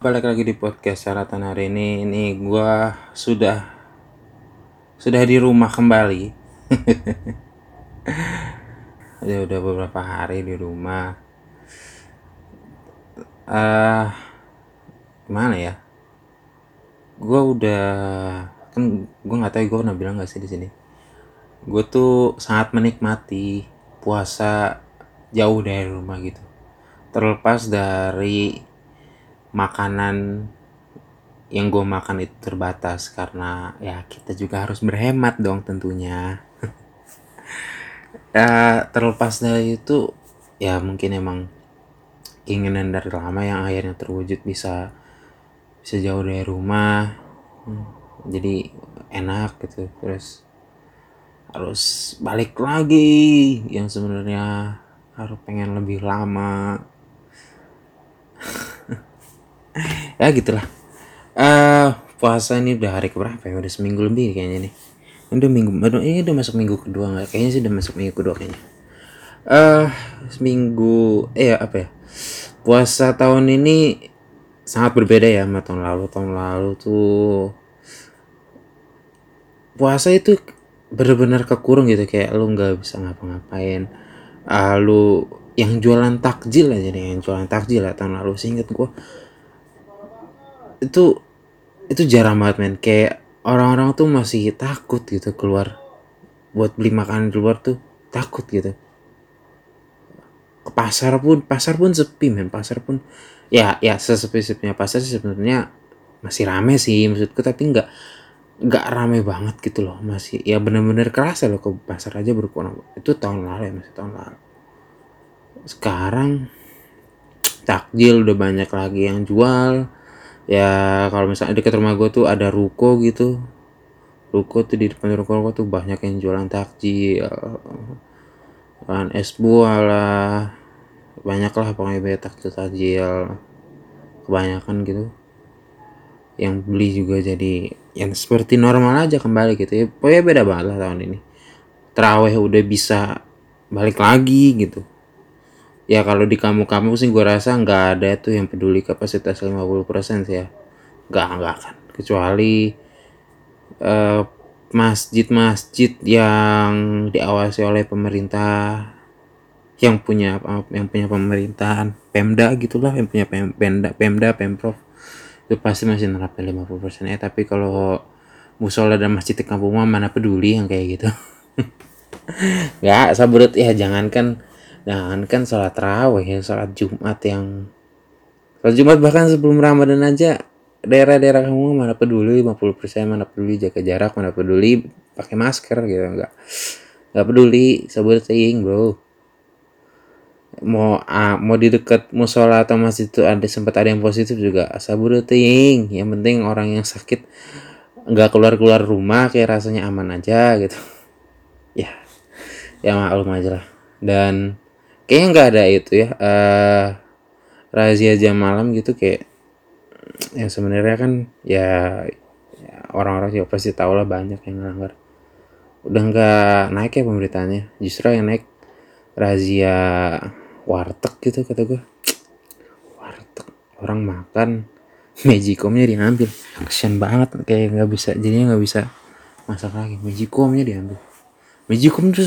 balik lagi di podcast Syaratan hari ini. Ini gua sudah sudah di rumah kembali. Udah udah beberapa hari di rumah. Uh, gimana ya? Gua udah kan gua nggak tahu gua pernah bilang gak sih di sini? Gue tuh sangat menikmati puasa jauh dari rumah gitu. Terlepas dari makanan yang gue makan itu terbatas karena ya kita juga harus berhemat dong tentunya. Ya terlepas dari itu ya mungkin emang keinginan dari lama yang akhirnya terwujud bisa bisa jauh dari rumah. Jadi enak gitu. Terus harus balik lagi yang sebenarnya harus pengen lebih lama ya gitulah. Uh, puasa ini udah hari keberapa ya? Udah seminggu lebih kayaknya nih. Udah minggu aduh ini udah masuk minggu kedua nggak? Kayaknya sih udah masuk minggu kedua kayaknya. Eh uh, seminggu eh apa ya? Puasa tahun ini sangat berbeda ya sama tahun lalu. Tahun lalu tuh puasa itu benar-benar kekurung gitu. Kayak lu nggak bisa ngapa-ngapain. Uh, lu yang jualan takjil aja nih yang jualan takjil ya tahun lalu. Sih inget gue itu itu jarang banget men. Kayak orang-orang tuh masih takut gitu keluar. Buat beli makanan di luar tuh takut gitu. Ke pasar pun pasar pun sepi men. Pasar pun ya ya sesepi sepinya pasar sebenarnya masih rame sih maksudku. Tapi nggak nggak rame banget gitu loh. Masih ya bener-bener kerasa loh ke pasar aja berkurang. Itu tahun lalu ya masih tahun lalu. Sekarang takjil udah banyak lagi yang jual ya kalau misalnya dekat rumah gue tuh ada ruko gitu. Ruko tuh di depan ruko, ruko tuh banyak yang jualan takjil kan es buah lah. Banyak lah pokoknya banyak takjil takjil. Kebanyakan gitu. Yang beli juga jadi yang seperti normal aja kembali gitu ya. Pokoknya beda banget lah tahun ini. Teraweh udah bisa balik lagi gitu ya kalau di kamu-kamu sih gue rasa nggak ada tuh yang peduli kapasitas 50% sih ya. Nggak nggak kan kecuali masjid masjid-masjid yang diawasi oleh pemerintah yang punya yang punya pemerintahan Pemda gitulah yang punya Pemda Pemda Pemprov itu pasti masih nerapin 50% ya tapi kalau musola dan masjid di kampung mana peduli yang kayak gitu. Nggak sabrut. Ya jangankan Jangan kan sholat raweh ya, sholat Jumat yang sholat Jumat bahkan sebelum Ramadan aja daerah-daerah kamu mana peduli 50% mana peduli jaga jarak mana peduli pakai masker gitu enggak enggak peduli sebuting bro. Mau ah, mau di dekat musola atau masjid itu ada sempat ada yang positif juga saburuting yang penting orang yang sakit nggak keluar keluar rumah kayak rasanya aman aja gitu. Ya ya maklum aja lah. Dan kayaknya nggak ada itu ya uh, razia jam malam gitu kayak yang sebenarnya kan ya, ya orang-orang juga pasti tahu lah banyak yang ngelanggar. Udah nggak naik ya pemberitaannya justru yang naik razia warteg gitu kata gue warteg orang makan magicomnya diambil. Kesian banget kayak nggak bisa jadinya nggak bisa masak lagi magicomnya diambil. Magicom tuh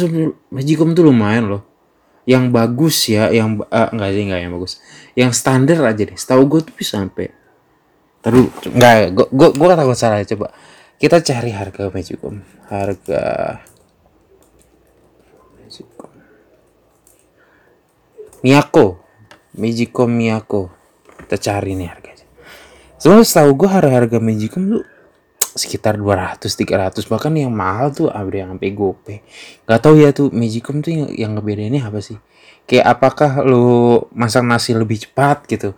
magicom tuh lumayan loh yang bagus ya yang uh, enggak sih enggak yang bagus. Yang standar aja deh. Setahu gue tuh bisa sampai terus enggak gue gue gue gue salah coba. Kita cari harga Magicom harga Magicom Miyako. Magicom Miyako. Kita cari nih harganya. Soalnya setahu gue harga harga Magicom tuh sekitar 200 300 bahkan yang mahal tuh ada yang sampai gope nggak tahu ya tuh Magicom tuh yang, yang ini apa sih? Kayak apakah lu masak nasi lebih cepat gitu?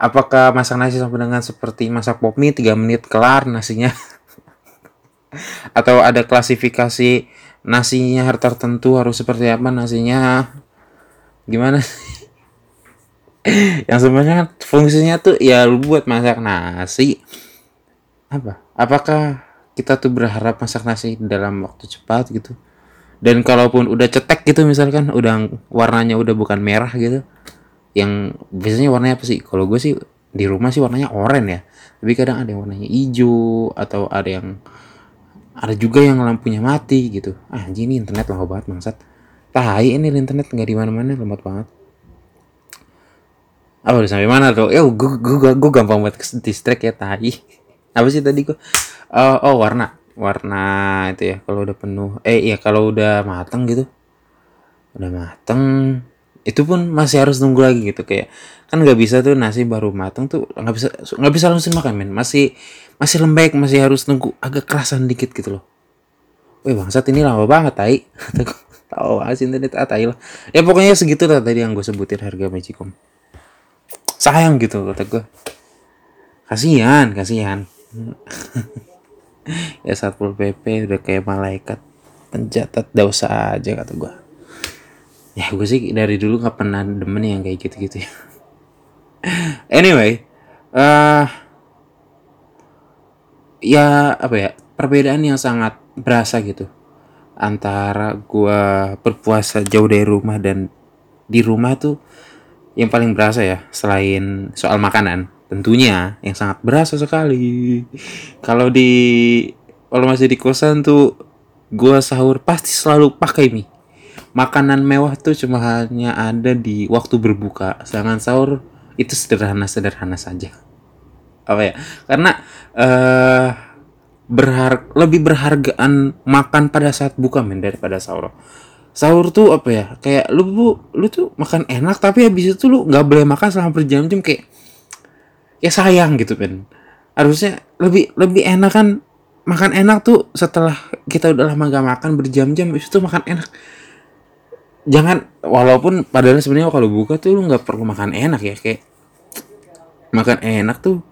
Apakah masak nasi sama dengan seperti masak pop mie 3 menit kelar nasinya? Atau ada klasifikasi nasinya tertentu harus seperti apa nasinya? Gimana? Yang sebenarnya fungsinya tuh ya lu buat masak nasi. Apa apakah kita tuh berharap masak nasi dalam waktu cepat gitu? Dan kalaupun udah cetek gitu misalkan udah warnanya udah bukan merah gitu yang biasanya warnanya apa sih? Kalau gue sih di rumah sih warnanya oranye ya. Tapi kadang ada yang warnanya hijau atau ada yang ada juga yang lampunya mati gitu. Ah ini internet lama banget bangsat. Tahi ini internet nggak di mana mana lemot banget. Apa udah sampai mana tuh? Ya gue gue gue gampang banget distract ya tahi apa sih tadi gue uh, oh warna. Warna itu ya kalau udah penuh. Eh iya kalau udah mateng gitu. Udah mateng. Itu pun masih harus nunggu lagi gitu kayak kan nggak bisa tuh nasi baru mateng tuh nggak bisa nggak bisa langsung makan men. Masih masih lembek masih harus nunggu agak kerasan dikit gitu loh. Wih bangsat ini lama banget tai. Tahu asin internet ah tai lah. Ya pokoknya segitu lah tadi yang gue sebutin harga Magicom. Sayang gitu kata gue kasihan kasihan ya satpol pp udah kayak malaikat. Pencatat dosa aja kata gue ya gue sih dari dulu nggak pernah demen yang kayak gitu-gitu ya. Anyway uh, ya apa ya perbedaan yang sangat berasa gitu antara gue berpuasa jauh dari rumah dan di rumah tuh yang paling berasa ya selain soal makanan tentunya yang sangat berasa sekali. Kalau di kalau masih di kosan tuh gua sahur pasti selalu pakai mie. Makanan mewah tuh cuma hanya ada di waktu berbuka. Sedangkan sahur itu sederhana sederhana saja. Apa ya? Karena uh, berhar lebih berhargaan makan pada saat buka men daripada sahur. Sahur tuh apa ya? Kayak lu bu lu tuh makan enak tapi habis itu lu nggak boleh makan selama berjam-jam. Kayak ya sayang gitu kan harusnya lebih lebih enak kan makan enak tuh setelah kita udah lama gak makan berjam-jam itu tuh makan enak. Jangan walaupun padahal sebenarnya kalau buka tuh lu nggak perlu makan enak ya kayak makan enak tuh.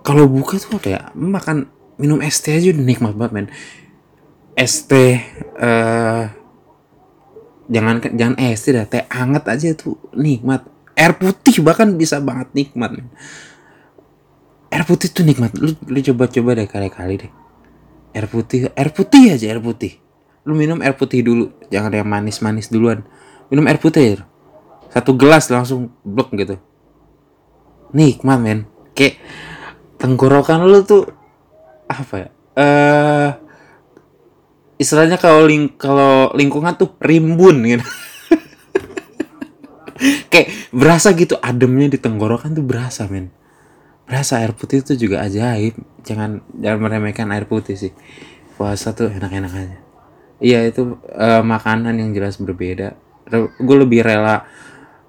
Kalau buka tuh apa ya? Makan minum es teh aja udah nikmat banget men es teh uh, jangan jangan es teh teh hangat aja tuh nikmat air putih bahkan bisa banget nikmat. Air putih tuh nikmat. Lu lu coba coba deh kali kali deh. Air putih air putih aja air putih. Lu minum air putih dulu. Jangan yang manis manis duluan. Minum air putih satu gelas langsung blok gitu. Nikmat men. Kayak tenggorokan lu tuh apa ya? Eh uh, istilahnya kalau ling kalau lingkungan tuh rimbun gitu kayak berasa gitu ademnya di tenggorokan tuh berasa men. Berasa air putih itu juga ajaib. Jangan jangan meremehkan air putih sih. Puasa tuh enak-enak aja. Iya itu uh, makanan yang jelas berbeda. Gue lebih rela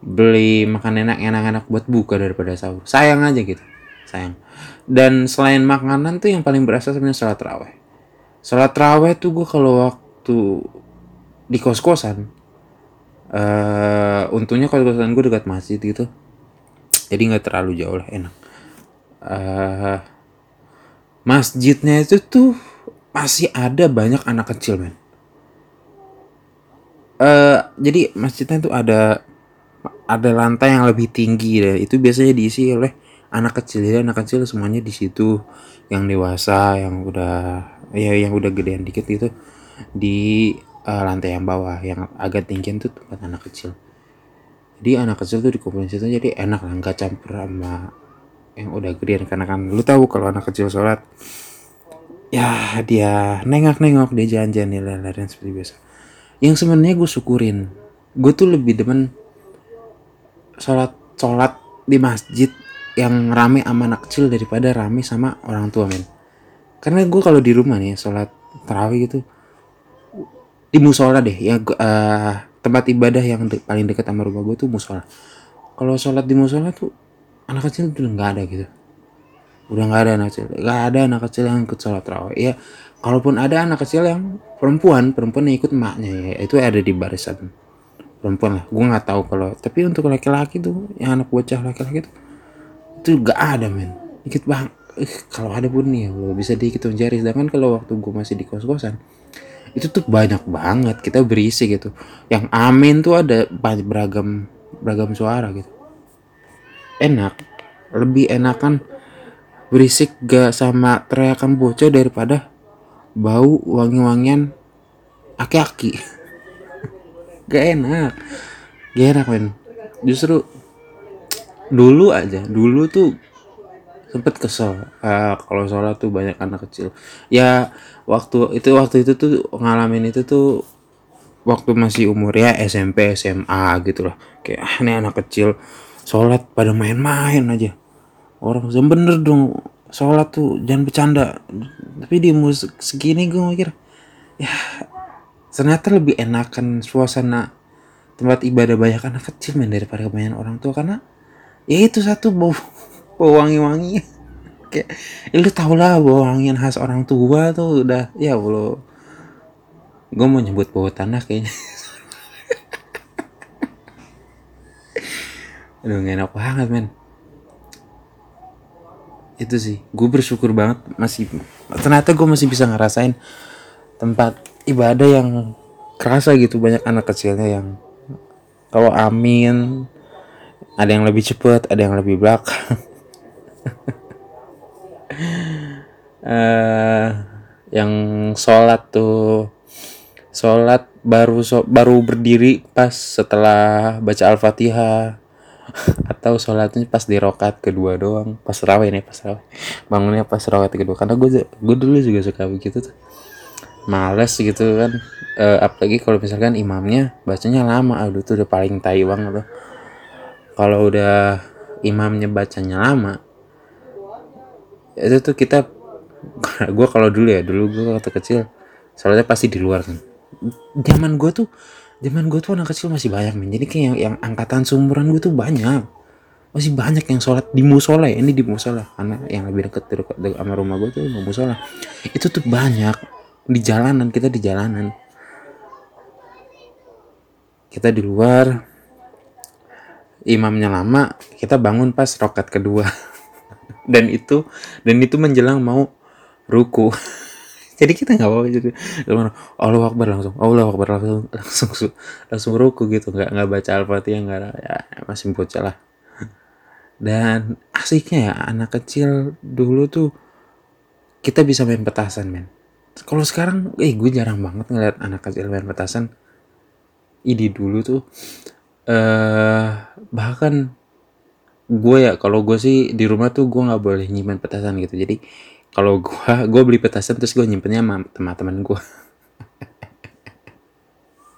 beli makan enak enak-enak buat buka daripada sahur. Sayang aja gitu. Sayang. Dan selain makanan tuh yang paling berasa sebenarnya sholat raweh. Sholat raweh tuh gue kalau waktu di kos kosan uh, untungnya kos kosan gue dekat masjid gitu. Jadi nggak terlalu jauh lah enak. Uh, masjidnya itu tuh masih ada banyak anak kecil men. Uh, jadi masjidnya tuh ada ada lantai yang lebih tinggi deh. Itu biasanya diisi oleh anak kecil. Ya anak kecil semuanya di situ. Yang dewasa yang udah ya yang udah gedean dikit gitu. Di uh, lantai yang bawah yang agak tinggi itu tempat anak kecil. Jadi anak kecil tuh dikumpulin situ jadi enak lah nggak campur sama yang udah gedean karena kan lu tahu kalau anak kecil sholat ya dia nengok-nengok dia jalan-jalan lari seperti biasa. Yang sebenarnya gue syukurin gue tuh lebih demen sholat sholat di masjid yang rame sama anak kecil daripada rame sama orang tua men. Karena gue kalau di rumah nih sholat tarawih gitu di musola deh ya uh, tempat ibadah yang de paling dekat sama rumah gue tuh musola. Kalau sholat di musola tuh anak kecil tuh nggak ada gitu. Udah nggak ada anak kecil nggak ada anak kecil yang ikut sholat tarawih ya kalaupun ada anak kecil yang perempuan perempuan yang ikut emaknya ya itu ada di barisan perempuan lah. Gue nggak tahu kalau tapi untuk laki-laki tuh yang anak bocah laki-laki tuh itu gak ada men. Dikit bang kalau ada pun nih lo bisa dihitung jari. Sedangkan kalau waktu gue masih di kos kosan itu tuh banyak banget kita berisi gitu. Yang amin tuh ada beragam beragam suara gitu. Enak lebih enakan berisik gak sama teriakan bocah daripada bau wangi-wangian aki-aki. Gak enak gak enak men. Justru dulu aja dulu tuh sempet kesel. Uh, kalau sholat tuh banyak anak kecil. Ya waktu itu waktu itu tuh ngalamin itu tuh waktu masih umur ya SMP SMA gitu loh kayak ah, ini anak kecil sholat pada main-main aja. Orang bener dong sholat tuh jangan bercanda. Tapi di musik segini gue mikir ya ternyata lebih enakan suasana tempat ibadah banyak anak kecil main daripada kebanyakan orang tua. Karena ya itu satu bau wangi-wangi. Kayak ya lu tau lah bau wangian khas orang tua tuh udah ya Allah. Gue mau nyebut bau tanah kayaknya. Aduh gak enak banget men. Itu sih gue bersyukur banget masih ternyata gue masih bisa ngerasain tempat ibadah yang kerasa gitu banyak anak kecilnya yang kalau amin ada yang lebih cepat ada yang lebih belakang uh, yang sholat tuh sholat baru so, baru berdiri pas setelah baca al-fatihah. Atau sholatnya pas di rokat kedua doang. Pas raweh nih pas raweh. Bangunnya pas rokat kedua. Karena gue gue dulu juga suka begitu tuh. Males gitu kan. Uh, apalagi kalau misalkan imamnya bacanya lama. Aduh tuh udah paling tai banget kalau udah imamnya bacanya lama itu tuh kita gue kalau dulu ya dulu gue waktu kecil soalnya pasti di luar kan. Zaman gue tuh zaman gue tuh anak kecil masih banyak men. Jadi kayak yang, yang angkatan seumuran gue tuh banyak. Masih banyak yang sholat di musola ya ini di musola. Karena yang lebih deket dekat, sama rumah gue tuh di musola. Itu tuh banyak. Di jalanan kita di jalanan. Kita di luar. Imamnya lama kita bangun pas rokat kedua dan itu dan itu menjelang mau ruku. Jadi kita nggak apa gitu Allah Akbar langsung Allah Akbar langsung langsung langsung ruku gitu. Nggak nggak baca al-fatihah nggak ya masih bocah lah. Dan asiknya ya anak kecil dulu tuh kita bisa main petasan men. Kalau sekarang eh gue jarang banget ngeliat anak kecil main petasan. Ini dulu tuh eh uh, bahkan gue ya kalau gue sih di rumah tuh gue nggak boleh nyimpen petasan gitu. Jadi kalau gue gue beli petasan terus gue nyimpennya sama teman-teman gue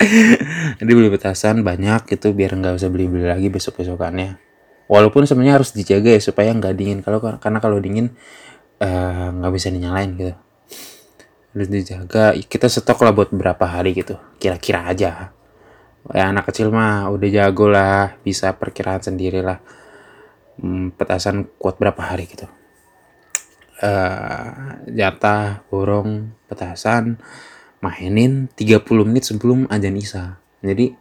jadi beli petasan banyak gitu biar nggak usah beli beli lagi besok besokannya walaupun sebenarnya harus dijaga ya supaya nggak dingin. Kalau karena kalau dingin eh, nggak uh, bisa dinyalain gitu. Harus dijaga. Kita stok lah buat berapa hari gitu. Kira-kira aja. Ya anak kecil mah udah jago lah bisa perkiraan sendiri lah hmm, petasan kuat berapa hari gitu? Uh, jatah borong petasan mainin 30 menit sebelum ajan isya. Jadi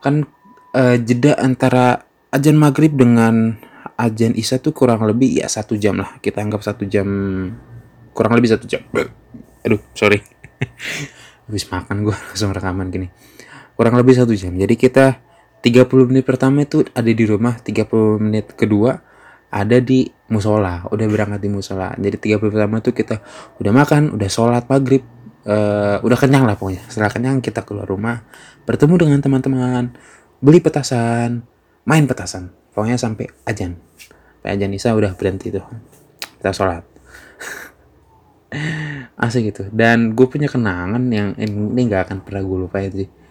kan uh, jeda antara ajan maghrib dengan ajan isya tuh kurang lebih ya satu jam lah. Kita anggap satu jam kurang lebih satu jam. Aduh sorry. Habis makan gue langsung rekaman gini. Kurang lebih satu jam. Jadi kita 30 menit pertama itu ada di rumah 30 menit kedua ada di musola udah berangkat di musola. Jadi 30 pertama itu kita udah makan udah sholat maghrib uh, udah kenyang lah pokoknya. Setelah kenyang kita keluar rumah bertemu dengan teman-teman beli petasan main petasan. Pokoknya sampai ajan. Sampai ajan isa udah berhenti tuh. Kita sholat. Asik gitu. Dan gue punya kenangan yang ini nggak akan pernah gue lupa sih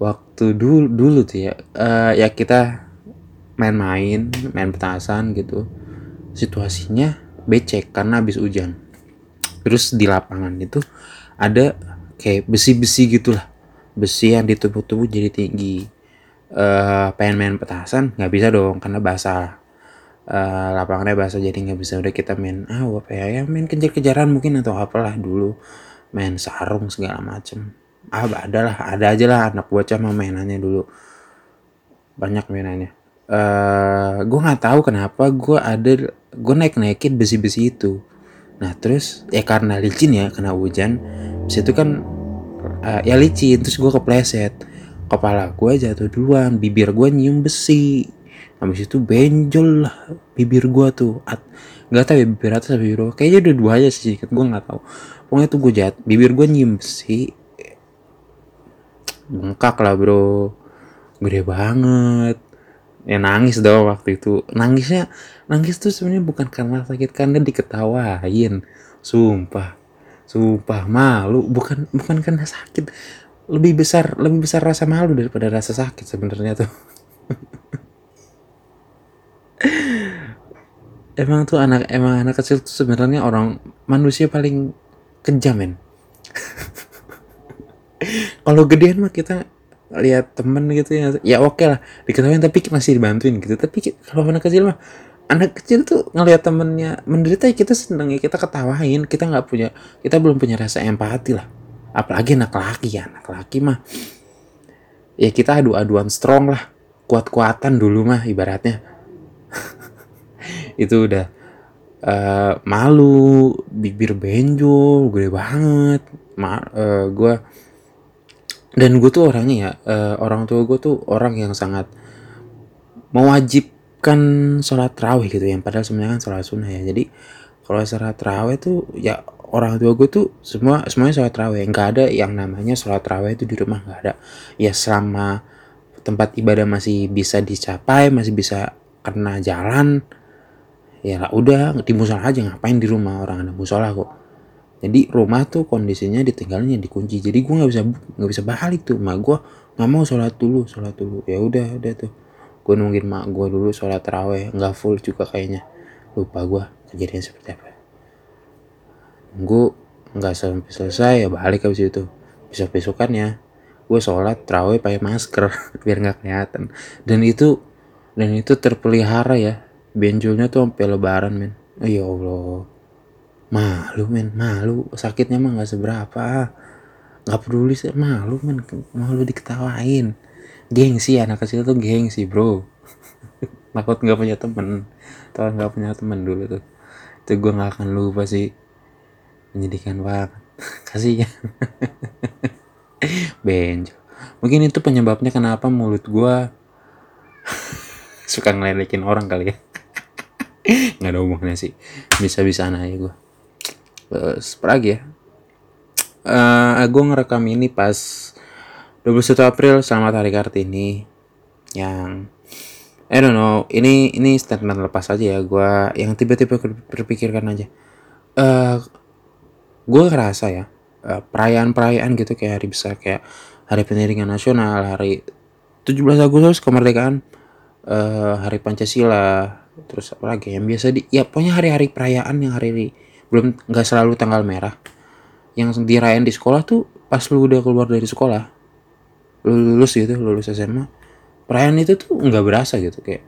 waktu dulu dulu tuh ya uh, ya kita main-main main petasan gitu situasinya becek karena habis hujan. Terus di lapangan itu ada kayak besi-besi gitulah besi yang ditubuh-tubuh jadi tinggi. Uh, pengen main petasan nggak bisa dong karena basah. Uh, lapangannya basah jadi nggak bisa. Udah kita main ah apa ya, ya main kejar-kejaran mungkin atau apalah dulu. Main sarung segala macem ah ada lah. Ada aja lah. Anak bocah mah mainannya dulu. Banyak mainannya. Uh, eh, gue nggak tahu kenapa gue ada gue naik naikin besi besi itu. Nah terus ya karena licin ya kena hujan. Itu kan uh, ya licin terus gue kepleset. Kepala gue jatuh duluan bibir gue nyium besi. Habis itu benjol lah bibir gue tuh. At, nggak tahu ya bibir atas atau bibir bawah. Kayaknya udah dua aja sih gue nggak tahu. Pokoknya tuh gue jat bibir gue nyium besi bengkak lah bro. Gede banget. Ya nangis dong waktu itu. Nangisnya nangis tuh sebenarnya bukan karena sakit karena diketawain. Sumpah. Sumpah malu. Bukan bukan karena sakit. Lebih besar lebih besar rasa malu daripada rasa sakit sebenarnya tuh. Emang tuh anak emang anak kecil tuh sebenarnya orang manusia paling kejam men kalau gedean mah kita lihat temen gitu ya. Ya oke okay lah. Diketahui tapi masih dibantuin gitu. Tapi kalau anak kecil mah anak kecil tuh ngelihat temennya menderita ya kita seneng ya kita ketawain. Kita nggak punya kita belum punya rasa empati lah. Apalagi anak laki ya. Anak laki mah ya kita adu-aduan strong lah. Kuat-kuatan dulu mah ibaratnya. Itu udah uh, malu bibir benjol gede banget. Ma uh, eh, gue dan gue tuh orangnya ya uh, orang tua gue tuh orang yang sangat mewajibkan sholat raweh gitu yang padahal sebenarnya kan sholat sunnah ya. Jadi kalau sholat raweh tuh ya orang tua gue tuh semua semuanya sholat raweh nggak ada yang namanya sholat raweh itu di rumah nggak ada. Ya selama tempat ibadah masih bisa dicapai masih bisa kena jalan ya udah di musola aja ngapain di rumah orang ada musola kok jadi rumah tuh kondisinya ditinggalnya dikunci. Jadi gue nggak bisa nggak bisa balik tuh. Mak gue nggak mau sholat dulu sholat dulu. Ya udah udah tuh. Gue nungguin mak gue dulu sholat raweh nggak full juga kayaknya. Lupa gue kejadian seperti apa. Gue nggak sampai selesai ya balik habis itu. Besok besokan ya gue sholat raweh pakai masker biar nggak kelihatan. Dan itu dan itu terpelihara ya. Benjolnya tuh sampai lebaran men. Oh, ya allah malu men. Malu. Sakitnya mah nggak seberapa. Nggak peduli sih. Malu men. Malu diketawain. Gengsi anak kecil tuh gengsi bro. Takut nggak punya temen. Takut nggak punya temen dulu tuh. Itu gue nggak akan lupa sih. Menyedihkan banget. Kasih ya benjo mungkin itu penyebabnya kenapa mulut gue suka ngelelekin orang kali ya. Nggak ada hubungannya sih. Bisa-bisa aja gue terus lagi ya. Uh, gue ngerekam ini pas 21 April selamat hari Kartini yang I don't know ini ini statement lepas aja ya gue yang tiba-tiba berpikirkan aja. Uh, eh, gue ngerasa ya perayaan-perayaan gitu kayak hari besar kayak hari pendidikan nasional hari 17 Agustus kemerdekaan uh, hari Pancasila terus apa lagi yang biasa di ya pokoknya hari-hari perayaan yang hari belum nggak selalu tanggal merah. Yang dirayain di sekolah tuh pas lu udah keluar dari sekolah lu lulus gitu lulus SMA perayaan itu tuh nggak berasa gitu kayak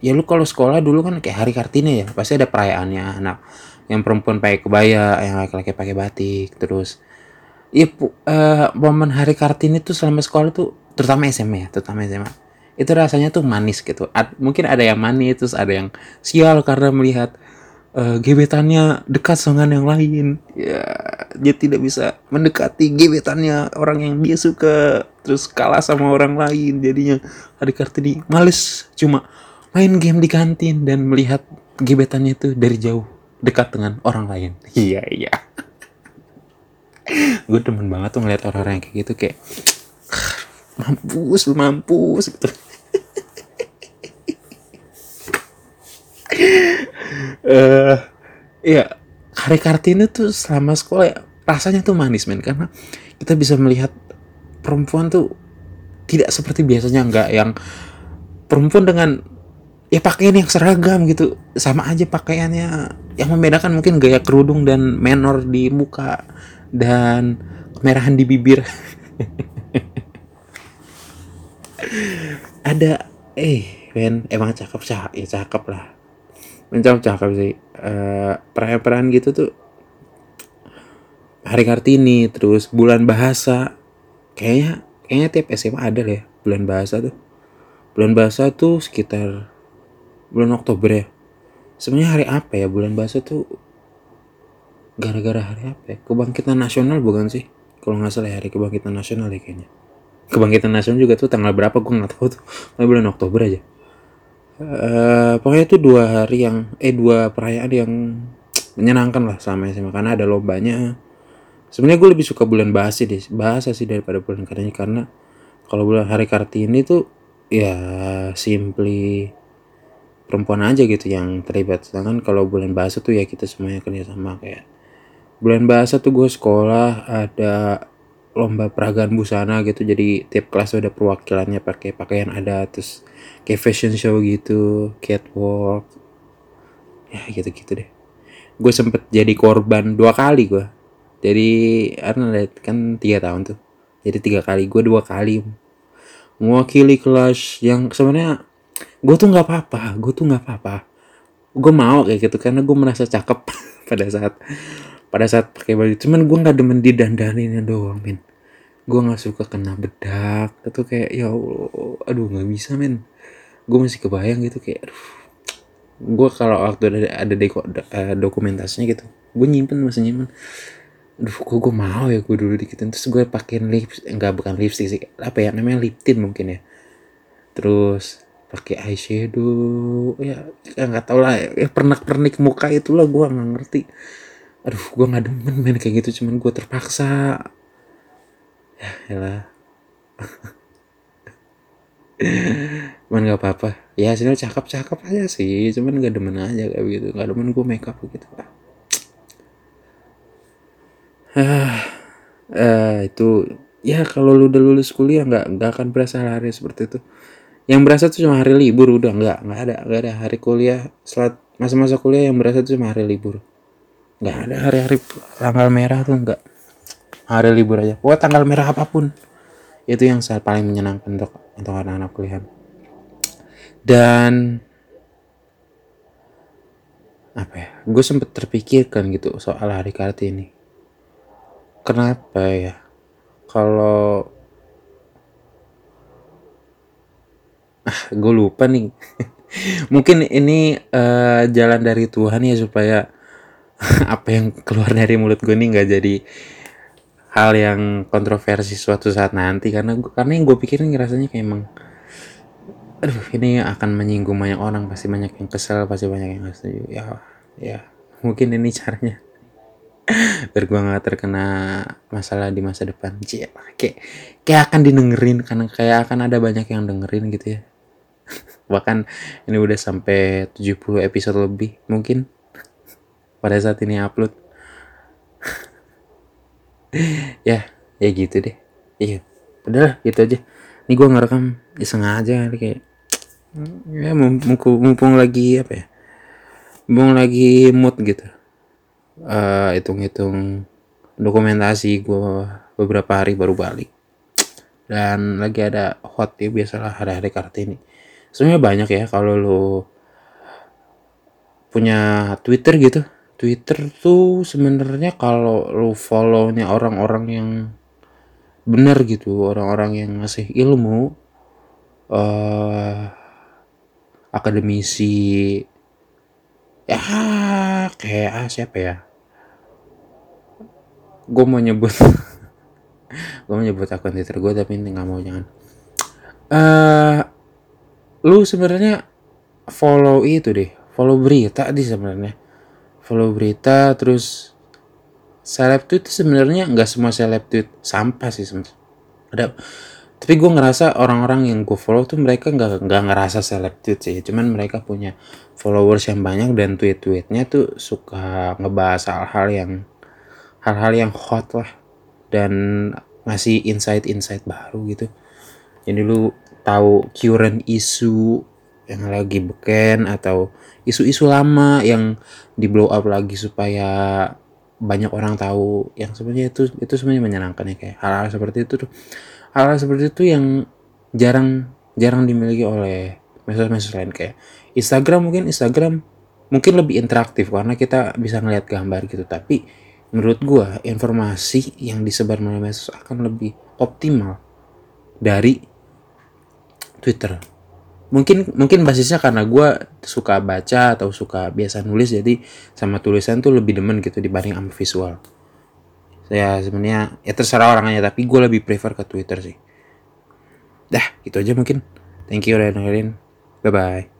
ya lu kalau sekolah dulu kan kayak hari kartini ya pasti ada perayaannya anak yang perempuan pakai kebaya yang laki-laki pakai batik terus ya uh, momen hari kartini tuh selama sekolah tuh terutama SMA ya terutama SMA itu rasanya tuh manis gitu. Ad, mungkin ada yang manis terus ada yang sial karena melihat uh, gebetannya dekat dengan yang lain. Ya dia tidak bisa mendekati gebetannya orang yang dia suka. Terus kalah sama orang lain. Jadinya hari kartini males. Cuma main game di kantin dan melihat gebetannya itu dari jauh dekat dengan orang lain. Iya iya. Gue temen banget tuh ngeliat orang-orang yang kayak gitu kayak mampus lu mampus gitu uh, ya hari kartini tuh selama sekolah ya, rasanya tuh manis men. Karena kita bisa melihat perempuan tuh tidak seperti biasanya nggak yang perempuan dengan ya pakaian yang seragam gitu. Sama aja pakaiannya. Yang membedakan mungkin gaya kerudung dan menor di muka dan kemerahan di bibir. Ada eh men emang cakep cakep ya cakep lah mencap cakep sih uh, perayaan-perayaan gitu tuh hari kartini terus bulan bahasa. Kayaknya kayaknya tiap SMA ada lah ya bulan bahasa tuh. Bulan bahasa tuh sekitar bulan Oktober ya. Sebenarnya hari apa ya bulan bahasa tuh? Gara-gara hari apa ya? Kebangkitan nasional bukan sih? Kalau nggak salah ya, hari kebangkitan nasional ya kayaknya. Kebangkitan nasional juga tuh tanggal berapa? Gue nggak tahu tuh. Bulan Oktober aja uh, pokoknya itu dua hari yang eh dua perayaan yang menyenangkan lah sama SMA karena ada lombanya. Sebenarnya gue lebih suka bulan bahasa deh bahasa sih daripada bulan kartini karena kalau bulan hari kartini tuh ya simply perempuan aja gitu yang terlibat. Sedangkan kalau bulan bahasa tuh ya kita semuanya kerja sama kayak bulan bahasa tuh gue sekolah ada lomba peragaan busana gitu. Jadi tiap kelas ada perwakilannya pakai pakaian ada terus kayak fashion show gitu catwalk. Ya gitu gitu deh. Gue sempet jadi korban dua kali gue. Jadi karena kan tiga tahun tuh. Jadi tiga kali gue dua kali. Mewakili kelas yang sebenarnya gue tuh nggak apa-apa gue tuh nggak apa-apa gue mau kayak gitu karena gue merasa cakep pada saat pada saat pakai baju. Cuman gue nggak demen didandanin doang men gue nggak suka kena bedak itu kayak ya aduh nggak bisa men gue masih kebayang gitu kayak aduh. Gue kalau waktu ada ada deko, uh, dokumentasinya gitu gue nyimpen masih nyimpen. Aduh kok gue mau ya gue dulu dikitin. Terus gue pakein lips enggak bukan lipstick sih apa ya namanya lip tint mungkin ya. Terus pakai eyeshadow. Ya, ya nggak tau lah ya pernak pernik muka itulah gue nggak ngerti. Aduh gue nggak demen main kayak gitu cuman gue terpaksa. Ya lah cuman nggak apa-apa. Ya hasilnya cakep cakep aja sih cuman nggak demen aja kayak gitu nggak demen gue makeup gitu ah uh, itu ya kalau lu udah lulus kuliah nggak nggak akan berasa hari seperti itu yang berasa tuh cuma hari libur udah nggak nggak ada nggak ada hari kuliah selat masa-masa kuliah yang berasa tuh cuma hari libur. Nggak ada hari-hari tanggal merah tuh nggak. Hari libur aja. Pokoknya tanggal merah apa pun. Itu yang saat paling menyenangkan untuk untuk anak-anak kuliah. Dan apa ya gue sempet terpikirkan gitu soal hari kartini. Kenapa ya? Kalau ah gue lupa nih. Mungkin ini uh, jalan dari Tuhan ya supaya apa yang keluar dari mulut gue ini nggak jadi hal yang kontroversi suatu saat nanti. Karena gue, karena yang gue pikirin rasanya kayak emang aduh ini akan menyinggung banyak orang pasti banyak yang kesel pasti banyak yang gak setuju. Ya ya. Mungkin ini caranya biar gue gak terkena masalah di masa depan. Cie, kayak kayak akan didengerin karena kayak akan ada banyak yang dengerin gitu ya. Bahkan ini udah sampai 70 episode lebih mungkin. Pada saat ini upload. Ya ya gitu deh. Iya. Udah gitu aja. Ini gue ngerekam iseng aja kayak. Ya mumpung, mumpung lagi apa ya? Mumpung lagi mood gitu uh, hitung-hitung dokumentasi gue beberapa hari baru balik. Dan lagi ada hot ya biasalah hari-hari kartini. Sebenarnya banyak ya kalau lo punya Twitter gitu. Twitter tuh sebenarnya kalau lo follownya orang-orang yang benar gitu orang-orang yang ngasih ilmu uh, akademisi ya kayak ah, siapa ya gue mau nyebut gue mau nyebut akun twitter gue tapi nggak mau jangan. Uh, lu sebenarnya follow itu deh follow berita di sebenarnya. Follow berita terus seleb tweet sebenarnya nggak semua seleb tweet sampah sih sebenarnya. Ada tapi gue ngerasa orang-orang yang gue follow tuh mereka nggak nggak ngerasa seleb tweet sih. Cuman mereka punya followers yang banyak dan tweet-tweetnya tuh suka ngebahas hal-hal yang hal-hal yang hot lah dan ngasih insight-insight baru gitu. Jadi lu tahu current isu yang lagi beken atau isu-isu lama yang di blow up lagi supaya banyak orang tahu yang sebenarnya itu itu sebenarnya menyenangkan ya kayak hal-hal seperti itu tuh. Hal-hal seperti itu yang jarang jarang dimiliki oleh medsos-medsos lain kayak Instagram mungkin Instagram mungkin lebih interaktif karena kita bisa ngeliat gambar gitu tapi menurut gua informasi yang disebar melalui medsos akan lebih optimal dari Twitter. Mungkin mungkin basisnya karena gue suka baca atau suka biasa nulis jadi sama tulisan tuh lebih demen gitu dibanding sama visual. Ya sebenarnya ya terserah orangnya tapi gue lebih prefer ke Twitter sih. Dah gitu aja mungkin. Thank you udah dengerin. Bye bye